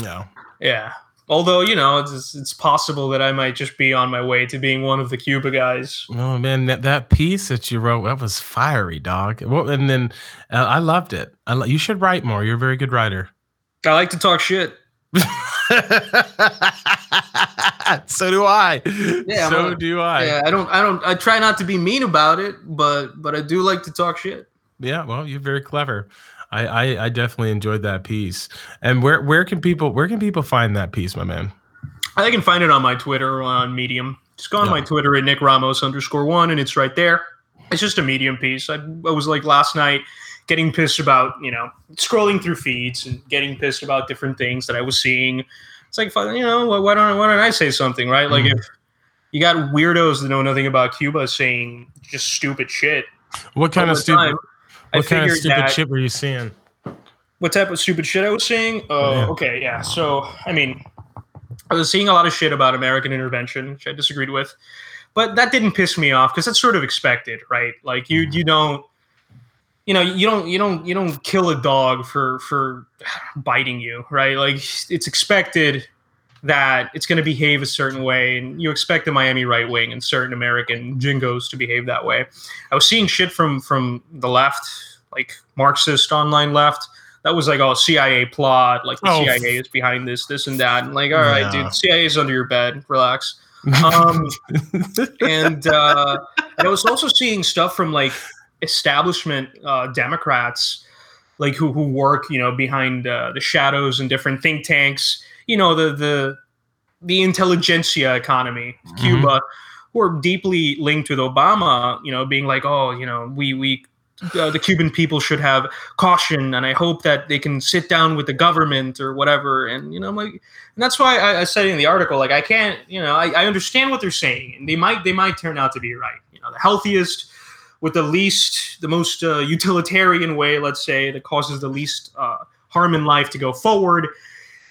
no. Yeah. Although you know, it's it's possible that I might just be on my way to being one of the Cuba guys. Oh man, that, that piece that you wrote that was fiery, dog. Well, and then uh, I loved it. I lo- you should write more. You're a very good writer. I like to talk shit. so do I. Yeah, so a- do I. Yeah, I don't, I don't, I try not to be mean about it, but but I do like to talk shit. Yeah, well, you're very clever. I, I I definitely enjoyed that piece. And where where can people where can people find that piece, my man? I can find it on my Twitter or on Medium. Just go on Yeah. my Twitter at Nick Ramos underscore one, and it's right there. It's just a Medium piece. I, I was like last night getting pissed about, you know, scrolling through feeds and getting pissed about different things that I was seeing. It's like, you know, why why don't why don't I say something, right? Like Mhm. if you got weirdos that know nothing about Cuba saying just stupid shit. What kind of stupid time, I what kind of stupid that- shit were you seeing? what type of stupid shit I was saying? Oh, Yeah. okay, yeah. So, I mean, I was seeing a lot of shit about American intervention, which I disagreed with, but that didn't piss me off because that's sort of expected, right? Like you, you don't, you know, you don't, you don't, you don't kill a dog for for biting you, right? Like it's expected that it's going to behave a certain way, and you expect the Miami right wing and certain American jingos to behave that way. I was seeing shit from from the left, like Marxist online left. That was like, oh, CIA plot, like the Oh. CIA is behind this, this, and that. And like, all right, Yeah. dude, CIA is under your bed. Relax. Um, and uh, I was also seeing stuff from like establishment uh, Democrats, like who who work, you know, behind uh, the shadows and different think tanks. You know, the the the intelligentsia economy, of Mhm. Cuba, who are deeply linked with Obama. You know, being like, oh, you know, we we. Uh, the Cuban people should have caution, and I hope that they can sit down with the government or whatever. And you know, I'm like, and that's why I, I said in the article, like, I can't, you know, I, I understand what they're saying, and they might they might turn out to be right. You know, the healthiest with the least, the most uh, utilitarian way, let's say, that causes the least uh, harm in life to go forward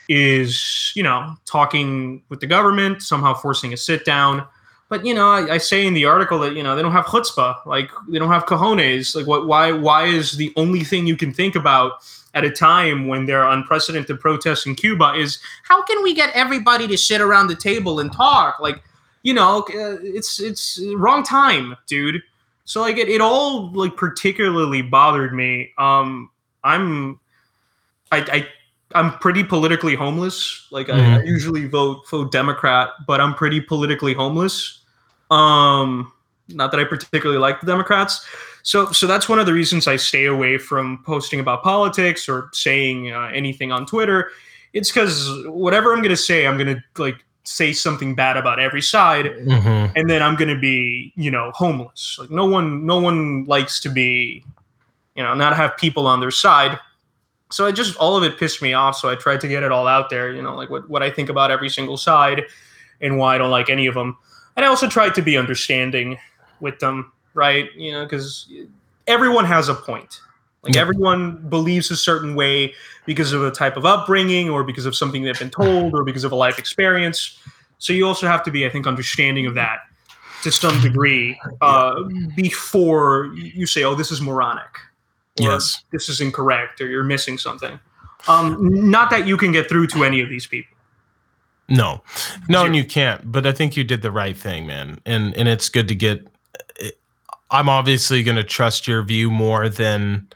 is, you know, talking with the government, somehow forcing a sit down. But you know, I, I say in the article that you know they don't have chutzpah, like they don't have cojones. Like, what? Why? Why is the only thing you can think about at a time when there are unprecedented protests in Cuba is how can we get everybody to sit around the table and talk? Like, you know, uh, it's it's wrong time, dude. So like it, it all like particularly bothered me. Um, I'm I, I I'm pretty politically homeless. Like I, I Mhm. usually vote for Democrat, but I'm pretty politically homeless. Um, not that I particularly like the Democrats. So so that's one of the reasons I stay away from posting about politics or saying uh, anything on Twitter. It's because whatever I'm gonna say, I'm gonna like say something bad about every side Mhm. and then I'm gonna be, you know, homeless. Like no one, no one likes to be, you know, not have people on their side. So I just all of it pissed me off. So I tried to get it all out there, you know, like what what I think about every single side and why I don't like any of them. And I also tried to be understanding with them, right? You know, because everyone has a point. Like everyone believes a certain way because of a type of upbringing or because of something they've been told or because of a life experience. So you also have to be, I think, understanding of that to some degree uh, before you say, "Oh, this is moronic," or Yes. "This is incorrect," or "You're missing something." Um, not that you can get through to any of these people. No, no, Zero. and you can't. But I think you did the right thing, man. And and it's good to get. I'm obviously going to trust your view more than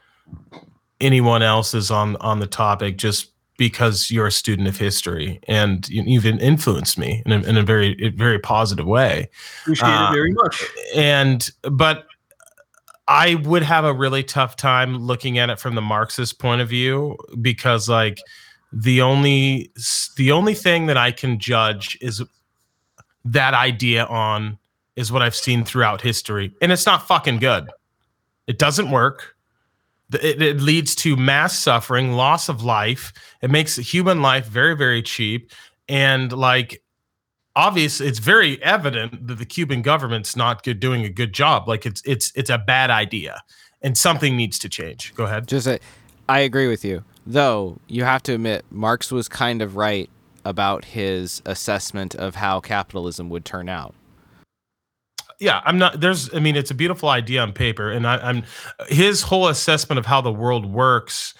anyone else's on on the topic, just because you're a student of history and you, you've influenced me in a, in a very very positive way. Appreciate Uh, it very much. And but I would have a really tough time looking at it from the Marxist point of view because like the only the only thing that I can judge is that idea on is what I've seen throughout history and it's not fucking good. It doesn't work. It, it leads to mass suffering, loss of life. It makes human life very very cheap and like obvious it's very evident that the Cuban government's not good doing a good job. Like it's it's it's a bad idea and something needs to change. Go ahead. Just a, I agree with you. Though you have to admit Marx was kind of right about his assessment of how capitalism would turn out. Yeah i'm not there's i mean it's a beautiful idea on paper and I, i'm his whole assessment of how the world works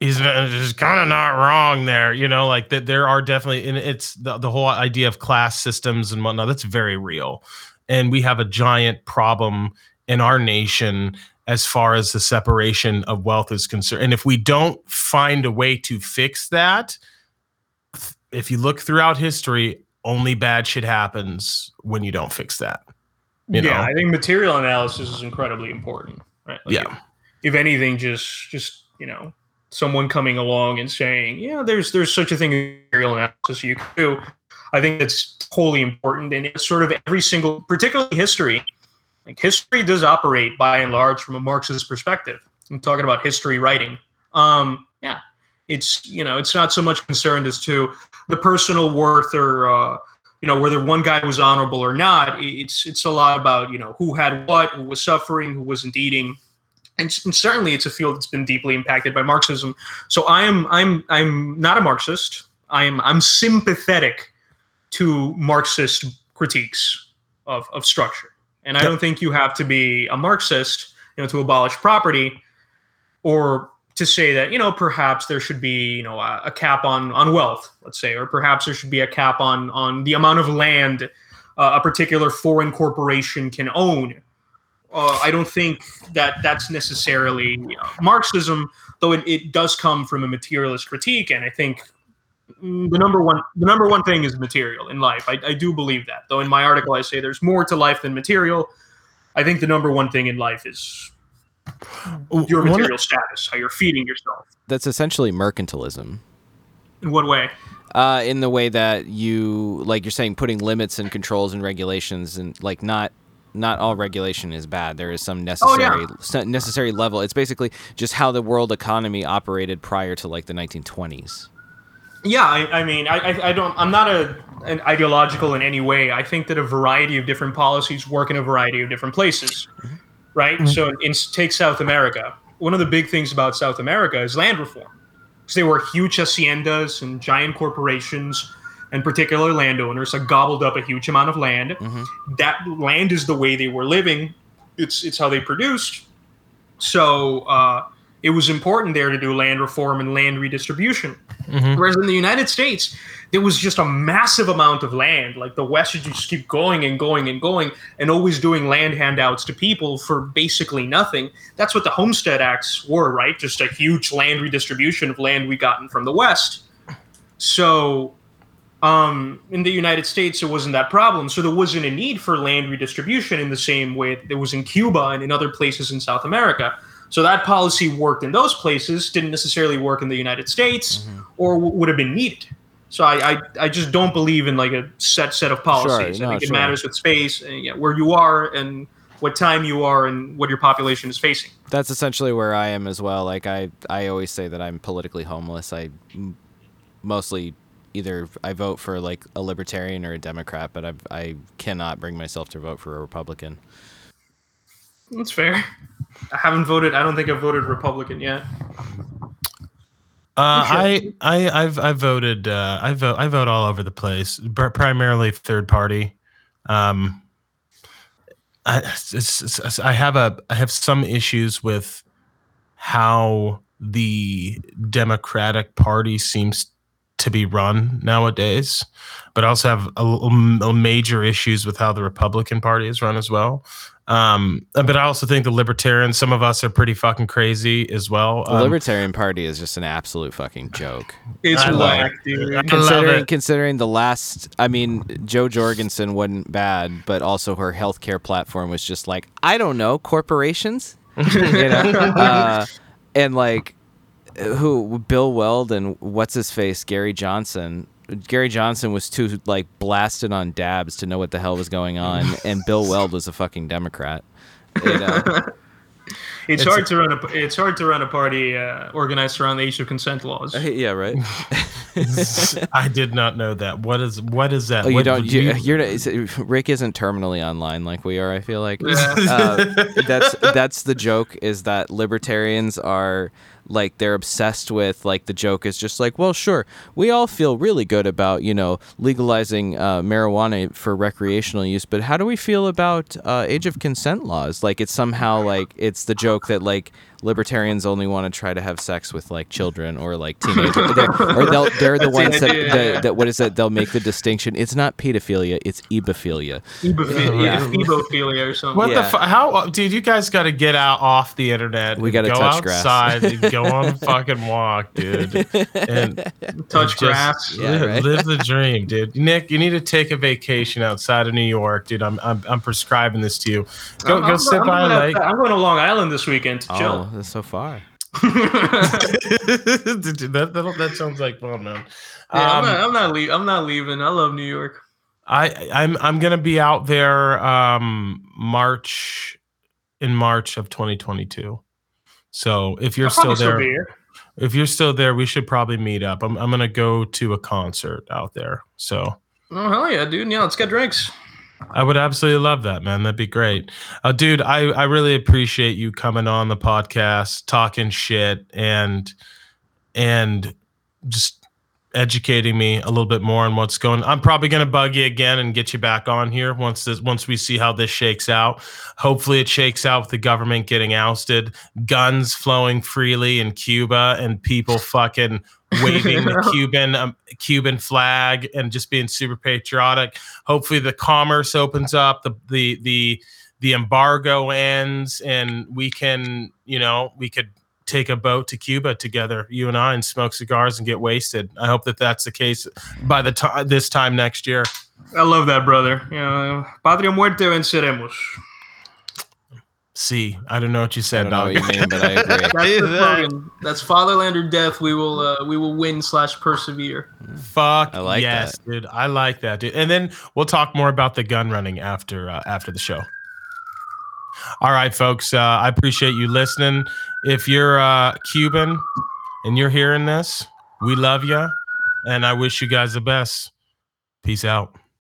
is is kind of not wrong there you know like that there are definitely and it's the, the whole idea of class systems and whatnot that's very real. And we have a giant problem in our nation as far as the separation of wealth is concerned. And if we don't find a way to fix that if you look throughout history only bad shit happens when you don't fix that you yeah, know? I think material analysis is incredibly important. Right? Like, Yeah. If, if anything, just just you know, someone coming along and saying, yeah, there's there's such a thing as material analysis you can do. I think that's wholly important, and it's sort of every single, particularly history. Like history does operate by and large from a Marxist perspective. I'm talking about history writing. Um, yeah, it's you know, it's not so much concerned as to the personal worth or uh, you know whether one guy was honorable or not. It's it's a lot about you know who had what who was suffering who wasn't eating. And, and certainly it's a field that's been deeply impacted by marxism. So i am i'm i'm not a marxist. I'm i'm sympathetic to marxist critiques of of structure. And i don't think you have to be a marxist you know to abolish property or to say that you know perhaps there should be you know a, a cap on on wealth let's say or perhaps there should be a cap on on the amount of land uh, a particular foreign corporation can own. Uh, i don't think that that's necessarily you know, marxism though it, it does come from a materialist critique and i think the number one the number one thing is material in life. I, I do believe that though in my article i say there's more to life than material. I think the number one thing in life is your One- material status, how you're feeding yourself. That's essentially mercantilism. In what way? Uh, in the way that you, like you're saying, putting limits and controls and regulations, and like not, not all regulation is bad. There is some necessary, some necessary level. It's basically just how the world economy operated prior to like the 1920s. Yeah, I, I mean, I, I, I don't. I'm not a an ideological in any way. I think that a variety of different policies work in a variety of different places, right? So, in, take South America. One of the big things about South America is land reform, because they were huge haciendas and giant corporations and particular landowners that gobbled up a huge amount of land. That land is the way they were living. It's it's how they produced. So uh, it was important there to do land reform and land redistribution. Mhm. Whereas in the United States, there was just a massive amount of land. Like the West would just keep going and going and going and always doing land handouts to people for basically nothing. That's what the Homestead Acts were, right? Just a huge land redistribution of land we gotten from the West. So um, in the United States, it wasn't that problem. So there wasn't a need for land redistribution in the same way that there was in Cuba and in other places in South America. So that policy worked in those places, didn't necessarily work in the United States, or w- would have been needed. So I, I, I just don't believe in like a set set of policies. no, I think it sure. matters with space, and, yeah, where you are, and what time you are, and what your population is facing. That's essentially where I am as well. Like I, I always say that I'm politically homeless. I m- mostly either I vote for like a libertarian or a Democrat, but I, I cannot bring myself to vote for a Republican. That's fair. I haven't voted. I don't think I've voted Republican yet. Uh. I, I, I've, I voted. Uh, I vote. I vote all over the place. pr- Primarily third party. Um, I, it's, it's- it's- I have a. I have some issues with how the Democratic Party seems to be run nowadays, but I also have a, a major issues with how the Republican Party is run as well. Um, but I also think the Libertarians, some of us are pretty fucking crazy as well. The Um, Libertarian Party is just an absolute fucking joke. It's I love whack, dude. I Considering it. considering the last, I mean, Jo Jorgensen wasn't bad, but also her healthcare platform was just like, I don't know, corporations, you know, uh, and like who Bill Weld and what's his face Gary Johnson. Gary Johnson was too like blasted on dabs to know what the hell was going on, and Bill Weld was a fucking Democrat. You know? It's, It's hard a- to run a. It's hard to run a party uh, organized around the issue of consent laws. yeah, right. I did not know that. What is what is that? Oh, you What- don't. do You, you're is it- Rick isn't terminally online like we are. I feel like Yeah. uh, that's that's the joke. Is that libertarians are like they're obsessed with like the joke is just like well sure we all feel really good about you know legalizing uh, marijuana for recreational use but how do we feel about uh, age of consent laws? Like it's somehow like it's the joke that like libertarians only want to try to have sex with like children or like teenagers They're- or they'll, they're the That's the ones that, idea, that, that what is that they'll make the distinction it's not pedophilia it's ebophilia Ebophilia, Yeah. ebophilia or something. What Yeah. the fu- how uh, dude? You guys got to get out off the internet. We gotta go touch grass. outside and go on a fucking walk, dude. And Touch just grass. Yeah, live, right. live the dream, dude. Nick, you need to take a vacation outside of New York, dude. I'm I'm, I'm prescribing this to you. Go I'm- go I'm- sit I'm by a lake. I'm going to Long Island this weekend to oh chill. That's so far that, that that sounds like fun, man. Yeah, I'm Um, not. I'm not, lea- I'm not leaving. I love New York. I I'm I'm gonna be out there um March in March of 2022. So if you're I'll still there, be if you're still there, we should probably meet up. I'm I'm gonna go to a concert out there. So Oh hell yeah, dude! Yeah, let's get drinks. I would absolutely love that, man. That'd be great. Uh, dude, I, I really appreciate you coming on the podcast, talking shit and and just educating me a little bit more on what's going. I'm probably gonna bug you again and get you back on here once this once we see how this shakes out. Hopefully it shakes out with the government getting ousted, guns flowing freely in Cuba and people fucking waving the Cuban um, Cuban flag and just being super patriotic. Hopefully the commerce opens up, the the the the embargo ends, and we can you know we could take a boat to Cuba together, you and I, and smoke cigars and get wasted. I hope that that's the case by the time this time next year. I love that, brother. You know, patria muerte venceremos. See, I don't know what you I said, don't know what dog. you mean, but I agree. That's the slogan. That's fatherland or death. We will. Uh, we will win slash persevere. Fuck I like yes, dude. I like that, dude. And then we'll talk more about the gun running after uh, after the show. All right, folks. Uh, I appreciate you listening. If you're uh, Cuban and you're hearing this, we love you, and I wish you guys the best. Peace out.